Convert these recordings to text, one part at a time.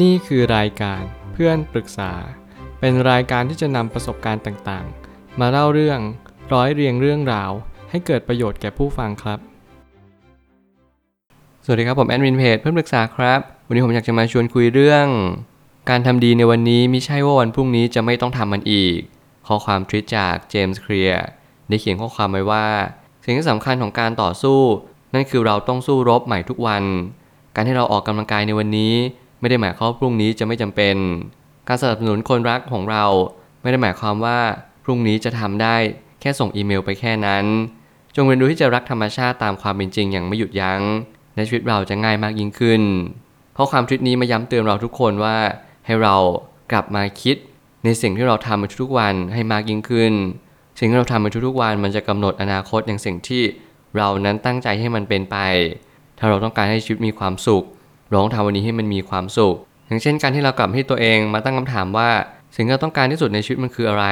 นี่คือรายการเพื่อนปรึกษา เป็นรายการที่จะนำประสบการณ์ต่างๆ มาเล่าเรื่องร้อยเรียงเรื่องราว ให้เกิดประโยชน์แก่ผู้ฟังครับ สวัสดีครับผมแอดมินเพจเพื่อนปรึกษาครับ วันนี้ผมอยากจะมาชวนคุยเรื่อง การทำดีในวันนี้ม่ใช่ว่าวันพรุ่งนี้จะไม่ต้องทำมันอีก ข้อความทวิตจากเจมส์เคลียร์ได้เขียนข้อความไว้ว่า สิ่งที่สำคัญของการต่อสู้ นั่นคือเราต้องสู้รบใหม่ทุกวัน การที่เราออกกำลังกายในวันนี้ ไม่ได้หมายความว่าพรุ่งนี้จะไม่จำเป็น การสนับสนุนคนรักของเรา ไม่ได้หมายความว่าพรุ่งนี้จะทำได้แค่ส่งอีเมลไปแค่นั้น จงเรียนรู้ที่จะรักธรรมชาติตามความเป็นจริงอย่างไม่หยุดยัง้งในชีวิตเราจะง่ายมากยิ่งขึ้น เพราะความทริตนี้มาย้ำเตือนเราทุกคนว่าให้เรากลับมาคิดในสิ่งที่เราทำในทุกๆวันให้มากยิ่งขึ้น สิ่งที่เราทำในทุกๆวันมันจะกำหนดอนาคตอย่างสิ่งที่เรานั้นตั้งใจให้มันเป็นไป ถ้าเราต้องการให้ชีวิตมีความสุข เราต้องทำวันนี้ให้มันมีความสุข อย่างเช่นการที่เรากลับให้ตัวเองมาตั้งคำถามว่า สิ่งที่เราต้องการที่สุดในชีวิตมันคืออะไร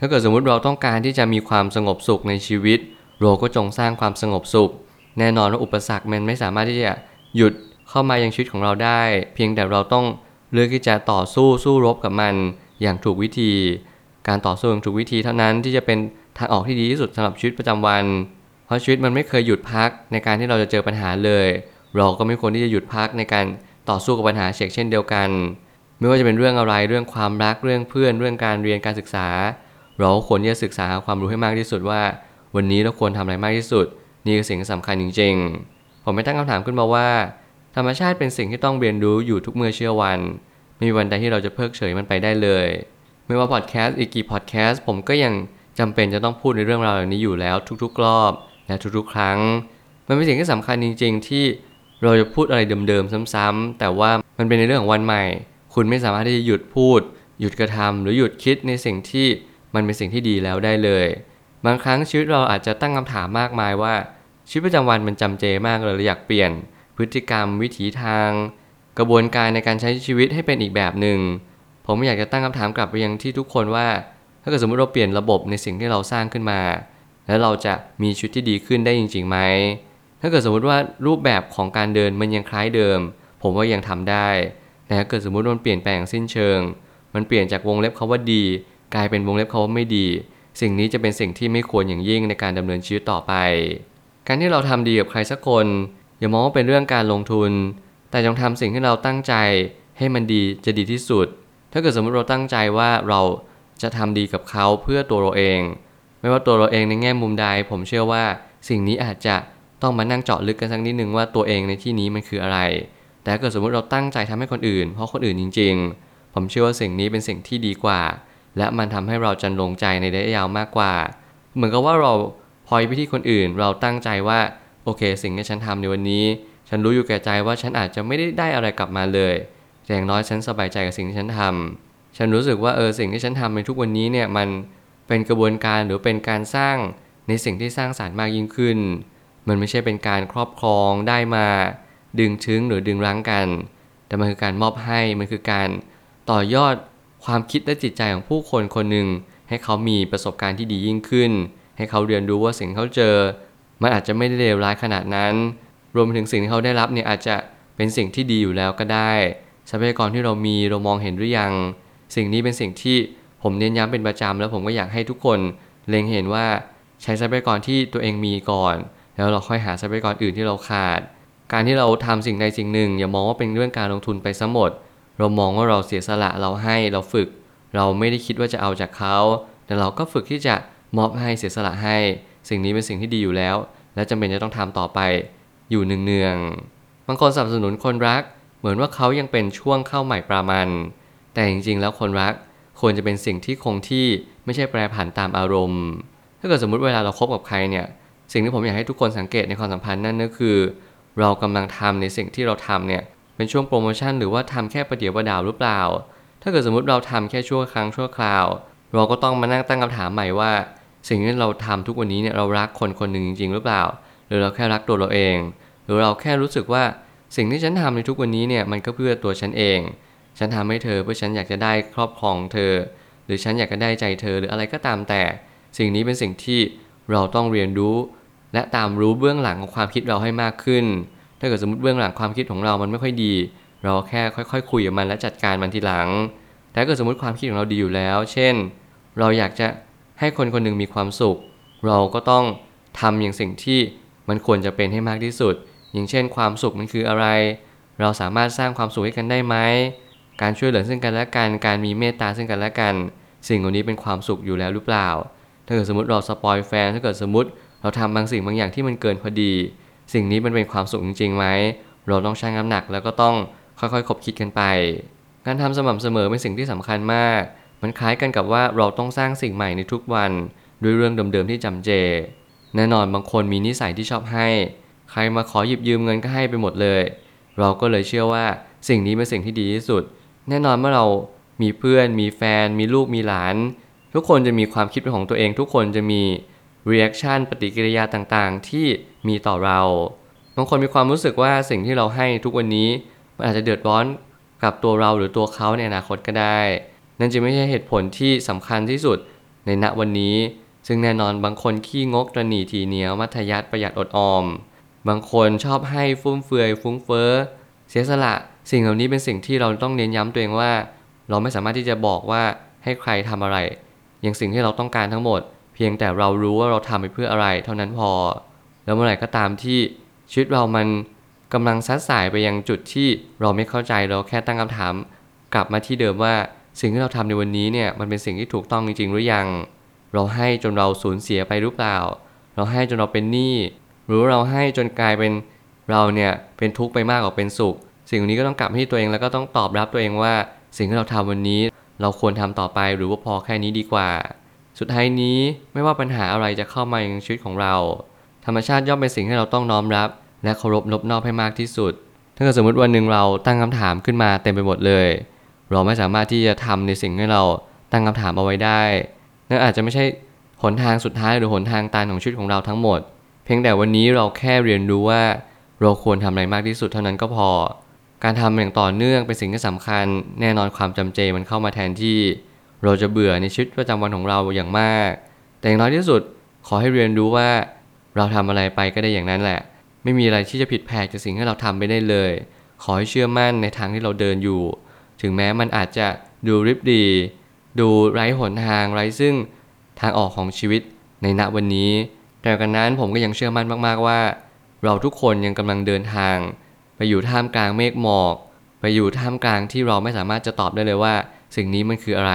ถ้าเกิดสมมุติเราต้องการที่จะมีความสงบสุขในชีวิต เราก็จงสร้างความสงบสุข แน่นอนว่าอุปสรรคมันไม่สามารถที่จะหยุดเข้ามายังชีวิตของเราได้ เพียงแต่เราต้องเลือกที่จะต่อสู้สู้รบกับมันอย่างถูกวิธี การต่อสู้อย่างถูกวิธีเท่านั้นที่จะเป็นทางออกที่ดีที่สุดสำหรับชีวิตประจำวัน เพราะชีวิตมันไม่เคยหยุดพักในการที่เราจะเจอปัญหาเลย เราก็ไม่ควรที่จะหยุดพักในการต่อสู้กับปัญหาเช่นเช่นเดียวกัน ไม่ว่าจะเป็นเรื่องอะไรเรื่องความรักเรื่องเพื่อนเรื่องการเรียนการศึกษา เราควรที่จะศึกษาหาความรู้ให้มากที่สุดว่า วันนี้เราควรทำอะไรมากที่สุด นี่คือสิ่งที่สำคัญจริง ๆ ผมไม่ตั้งคำถามขึ้นมาว่า ธรรมชาติเป็นสิ่งที่ต้องเรียนรู้อยู่ทุกเมื่อเชื่อวันไม่มีวันใดที่เราจะเพิกเฉยมันไปได้เลย ไม่ว่าพอดแคสต์อีกกี่พอดแคสต์ผมก็ยังจำเป็นจะต้องพูดในเรื่องราวเหล่านี้อยู่แล้วทุกๆรอบและทุกๆ ครั้ง มันเป็นสิ่งที่สำคัญจริง ๆ ที่ เราจะพูดอะไรเดิมๆซ้ำๆแต่ว่ามันเป็นในเรื่องของวันใหม่ คุณไม่สามารถที่จะหยุดพูด หยุดกระทำหรือหยุดคิดในสิ่งที่มันเป็นสิ่งที่ดีแล้วได้เลย บางครั้งชีวิตเราอาจจะตั้งคำถามมากมายว่า ชีวิตประจำวันมันจำเจมากเลยเราอยากเปลี่ยน พฤติกรรมวิถีทาง กระบวนการในการใช้ชีวิตให้เป็นอีกแบบหนึ่งผมอยากจะตั้งคำถามกลับไปยังที่ทุกคนว่า ถ้าเกิดสมมติเราเปลี่ยนระบบในสิ่งที่เราสร้างขึ้นมา แล้วเราจะมีชีวิตที่ดีขึ้นได้จริงๆไหม ถ้าเกิดสมมติว่ารูปแบบของการเดินมันยังคล้ายเดิม ผมว่ายังทำได้ แต่ถ้าเกิดสมมติมันเปลี่ยนแปลงสิ้นเชิง มันเปลี่ยนจากวงเล็บคาว่าดี กลายเป็นวงเล็บคาว่าไม่ดี สิ่งนี้จะเป็นสิ่งที่ไม่ควรอย่างยิ่งในการดำเนินชีวิตต่อไป การที่เราทำดีกับใครสักคน อย่ามองว่าเป็นเรื่องการลงทุน แต่จงทำสิ่งที่เราตั้งใจให้มันดีจะดีที่สุด ถ้าเกิดสมมติเราตั้งใจว่าเราจะทำดีกับเขาเพื่อตัวเราเอง ไม่ว่าตัวเราเองในแง่มุมใด ผมเชื่อว่าสิ่งนี้อาจจะ ต้องมานั่งเจาะลึกกันสักนิดนึงว่าตัวเองในที่นี้มันคืออะไร แต่ถ้าเกิดสมมติเราตั้งใจทำให้คนอื่น เพราะคนอื่นจริง ๆ ผมเชื่อว่าสิ่งนี้เป็นสิ่งที่ดีกว่า และมันทำให้เราจันลงใจในระยะยาวมากกว่า เหมือนกับว่าเราพอยไปที่คนอื่น เราตั้งใจว่าโอเค สิ่งที่ฉันทำในวันนี้ ฉันรู้อยู่แก่ใจว่าฉันอาจจะไม่ได้ได้อะไรกลับมาเลยแต่อย่างน้อยฉันสบายใจกับสิ่งที่ฉันทำฉันรู้สึกว่าเออสิ่งที่ฉันทำในทุกวันนี้เนี่ยมันเป็นกระบวนการหรือเป็นการสร้างในสิ่งที่สร้างสารรค์มากยิ่งขึ้น มันไม่ใช่เป็นการครอบครองได้มาดึงชึงหรือดึงรั้งกัน แต่มันคือการมอบให้ มันคือการต่อยอดความคิดและจิตใจของผู้คนคนหนึ่ง ให้เขามีประสบการณ์ที่ดียิ่งขึ้น ให้เขาเรียนรู้ว่าสิ่งเขาเจอ มันอาจจะไม่ได้เลวร้ายขนาดนั้น รวมถึงสิ่งที่เขาได้รับเนี่ยอาจจะเป็นสิ่งที่ดีอยู่แล้วก็ได้ทรัพยากรที่เรามีเรามองเห็นหรือยัง สิ่งนี้เป็นสิ่งที่ผมเน้นย้ำเป็นประจำแล้วผมก็อยากให้ทุกคนเล็งเห็นว่าใช้ทรัพยากรที่ตัวเองมีก่อน แล้วเราค่อยหาทรัพยากรอื่นที่เราขาด การที่เราทำสิ่งใดสิ่งหนึ่ง อย่ามองว่าเป็นเรื่องการลงทุนไปซะหมด เรามองว่าเราเสียสละเราให้เราฝึก เราไม่ได้คิดว่าจะเอาจากเขา แต่เราก็ฝึกที่จะมอบให้เสียสละให้ สิ่งนี้เป็นสิ่งที่ดีอยู่แล้ว และจำเป็นจะต้องทำต่อไป อยู่เนืองๆบางคนสนับสนุนคนรัก เหมือนว่าเขายังเป็นช่วงเข้าใหม่ประมัน แต่จริงๆ แล้วคนรักควรจะเป็นสิ่งที่คงที่ไม่ใช่แปรผันตามอารมณ์ ถ้าเกิดสมมุติเวลาเราคบกับใครเนี่ย สิ่งที่ผมอยากให้ทุกคนสังเกตในความสัมพันธ์นั่นก็คือ เรากำลังทำในสิ่งที่เราทำเนี่ยเป็นช่วงโปรโมชั่นหรือว่าทำแค่ประเดี๋ยวประดาวหรือเปล่า ถ้าเกิดสมมุติเราทำแค่ชั่วครั้งชั่วคราว เราก็ต้องมานั่งตั้งคำถามใหม่ว่า สิ่งที่เราทำทุกวันนี้เนี่ยเรารักคนคนหนึ่งจริง ๆ หรือเปล่า หรือเราแค่รักตัวเราเอง หรือเราแค่รู้สึกว่าสิ่งที่ฉันทำในทุกวันนี้เนี่ยมันก็เพื่อตัวฉันเอง ฉันทำให้เธอเพื่อฉันอยากจะได้ครอบครองเธอ หรือฉันอยากจะได้ใจเธอหรืออะไรก็ตามแต่ สิ่งนี้เป็นสิ่งที่ เราต้องเรียนรู้ และตามรู้เบื้องหลังของความคิดเราให้มากขึ้น ถ้าเกิดสมมติเบื้องหลังความคิดของเรามันไม่ค่อยดี เราแค่ค่อยๆคุยกับมันและจัดการมันทีหลัง แต่ถ้าเกิดสมมติความคิดของเราดีอยู่แล้ว เช่น เราอยากจะให้คนคนหนึ่งมีความสุข เราก็ต้องทำอย่างสิ่งที่มันควรจะเป็นให้มากที่สุด อย่างเช่น ความสุขมันคืออะไร เราสามารถสร้างความสุขให้กันได้ไหม การช่วยเหลือซึ่งกันและกัน การมีเมตตาซึ่งกันและกัน สิ่งเหล่านี้เป็นความสุขอยู่แล้วหรือเปล่า ถ้าเกิดสมมติเราสปอยแฟน ถ้าเกิดสมมติเราทำบางสิ่งบางอย่างที่มันเกินพอดี สิ่งนี้มันเป็นความสุขจริงๆไหม เราต้องชั่งน้ำหนักแล้วก็ต้องค่อยๆ คบคิดกันไป การทำสม่ำเสมอเป็นสิ่งที่สำคัญมาก มันคล้ายกันกับว่าเราต้องสร้างสิ่งใหม่ในทุกวัน ด้วยเรื่องเดิมๆที่จำเจ แน่นอนบางคนมีนิสัยที่ชอบให้ ใครมาขอหยิบยืมเงินก็ให้ไปหมดเลย เราก็เลยเชื่อว่าสิ่งนี้เป็นสิ่งที่ดีที่สุด แน่นอนเมื่อเรามีเพื่อน มีแฟน มีลูกมีหลาน ทุกคนจะมีความคิดเป็นของตัวเอง ทุกคนจะมี reaction ปฏิกิริยาต่างๆ ที่มีต่อเราบางคนมีความรู้สึกว่าสิ่งที่เราให้ทุกวันนี้มันอาจจะเดือดร้อนกับตัวเราหรือตัวเขาในอนาคตก็ได้ นั่นจึงไม่ใช่เหตุผลที่สำคัญที่สุดในณวันนี้ ซึ่งแน่นอนบางคนขี้งกตระหนีทีเหนียวมัธยัติประหยัดอดออม บางคนชอบให้ฟุ่มเฟือยฟุ้งเฟ้อเสียสละสิ่งเหล่านี้เป็นสิ่งที่เราต้องเน้นย้ำตัวเองว่า เราไม่สามารถที่จะบอกว่าให้ใครทำอะไร อย่างสิ่งที่เราต้องการทั้งหมด เพียงแต่เรารู้ว่าเราทำไปเพื่ออะไรเท่านั้นพอ แล้วเมื่อไหร่ก็ตามที่ชีวิตเรามันกำลังซัดสายไปยังจุดที่เราไม่เข้าใจเราแค่ตั้งคำถาม กลับมาที่เดิมว่าสิ่งที่เราทำในวันนี้เนี่ยมันเป็นสิ่งที่ถูกต้องจริง ๆ หรือยัง เราให้จนเราสูญเสียไปหรือเปล่า เราให้จนเราเป็นหนี้หรือเราให้จนกลายเป็นเราเนี่ยเป็นทุกข์ไปมากกว่าเป็นสุข สิ่งนี้ก็ต้องกลับมาที่ตัวเองแล้วก็ต้องตอบรับตัวเองว่า สิ่งที่เราทำวันนี้ เราควรทำต่อไปหรือว่าพอแค่นี้ดีกว่า สุดท้ายนี้ไม่ว่าปัญหาอะไรจะเข้ามาในชีวิตของเรา ธรรมชาติย่อมเป็นสิ่งที่เราต้องน้อมรับ และเคารพนบนอบให้มากที่สุด ถ้าเกิดสมมติวันหนึ่งเราตั้งคำถามขึ้นมาเต็มไปหมดเลย เราไม่สามารถที่จะทำในสิ่งที่เราตั้งคำถามเอาไว้ได้นั่นอาจจะไม่ใช่หนทางสุดท้ายหรือหนทางตันของชีวิตของเราทั้งหมด เพียงแต่วันนี้เราแค่เรียนรู้ว่า เราควรทำอะไรมากที่สุดเท่านั้นก็พอ การทำอย่างต่อเนื่องเป็นสิ่งที่สำคัญ แน่นอนความจำเจมันเข้ามาแทนที่ เราจะเบื่อในชีวิตประจำวันของเราอย่างมาก แต่อย่างน้อยที่สุดขอให้เรียนรู้ว่า เราทำอะไรไปก็ได้อย่างนั้นแหละ ไม่มีอะไรที่จะผิดแผกจากสิ่งที่เราทำไปได้เลย ขอให้เชื่อมั่นในทางที่เราเดินอยู่ ถึงแม้มันอาจจะดูริบดี ดูไร้หนทางไร้ซึ่งทางออกของชีวิตในณวันนี้ แต่กันนั้นผมก็ยังเชื่อมั่นมาก ๆว่า เราทุกคนยังกำลังเดินทาง ไปอยู่ท่ามกลางเมฆหมอก ไปอยู่ท่ามกลางที่เราไม่สามารถจะตอบได้เลยว่า สิ่งนี้มันคืออะไร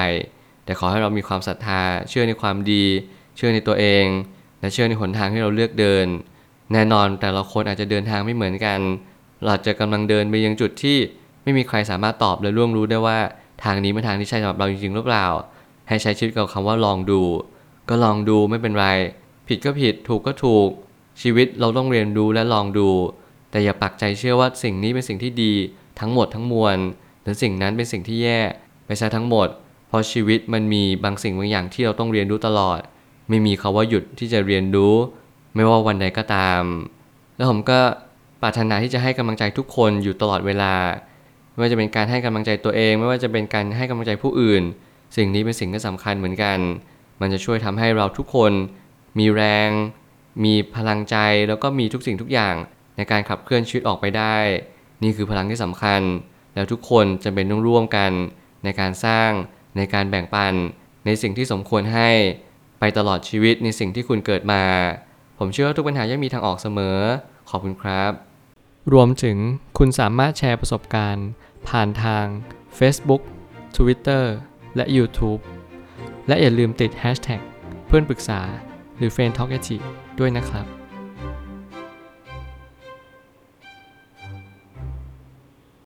แต่ขอให้เรามีความศรัทธา เชื่อในความดี เชื่อในตัวเอง และเชื่อในหนทางที่เราเลือกเดิน แน่นอนแต่ละคนอาจจะเดินทางไม่เหมือนกัน เราจะกำลังเดินไปยังจุดที่ไม่มีใครสามารถตอบและล่วงรู้ได้ว่าทางนี้เป็นทางที่ใช่สำหรับเราจริงๆหรือเปล่า ให้ใช้ชีวิตกับคำว่าลองดู ก็ลองดูไม่เป็นไร ผิดก็ผิดถูกก็ถูก ชีวิตเราต้องเรียนรู้และลองดู แต่อย่าปักใจเชื่อว่าสิ่งนี้เป็นสิ่งที่ดีทั้งหมดทั้งมวล หรือสิ่งนั้นเป็นสิ่งที่แย่ไปซะทั้งหมด เพราะชีวิตมันมีบางสิ่งบางอย่างที่เราต้องเรียนรู้ตลอด ไม่มีคาว่าหยุดที่จะเรียนรู้ ไม่ว่าวันใดก็ตาม แล้วผมก็ปรารถนาที่จะให้กำลังใจทุกคนอยู่ตลอดเวลา ไม่ว่าจะเป็นการให้กำลังใจตัวเอง ไม่ว่าจะเป็นการให้กำลังใจผู้อื่น สิ่งนี้เป็นสิ่งที่สำคัญเหมือนกัน มันจะช่วยทำให้เราทุกคน มีแรง มีพลังใจแล้วก็มีทุกสิ่งทุกอย่าง ในการขับเคลื่อนชีวิตออกไปได้ นี่คือพลังที่สำคัญ แล้วทุกคนจะเป็นต้องร่วมกัน ในการสร้างในการแบ่งปัน ในสิ่งที่สมควรให้ไปตลอดชีวิตในสิ่งที่คุณเกิดมา ผมเชื่อว่าทุกปัญหาย่อมมีทางออกเสมอ ขอบคุณครับ รวมถึงคุณสามารถแชร์ประสบการณ์ ผ่านทาง Facebook Twitter และ YouTube และอย่าลืมติด Hashtag เพื่อนปรึกษาหรือ f r ร e n d t a l k a ด้วยนะครับ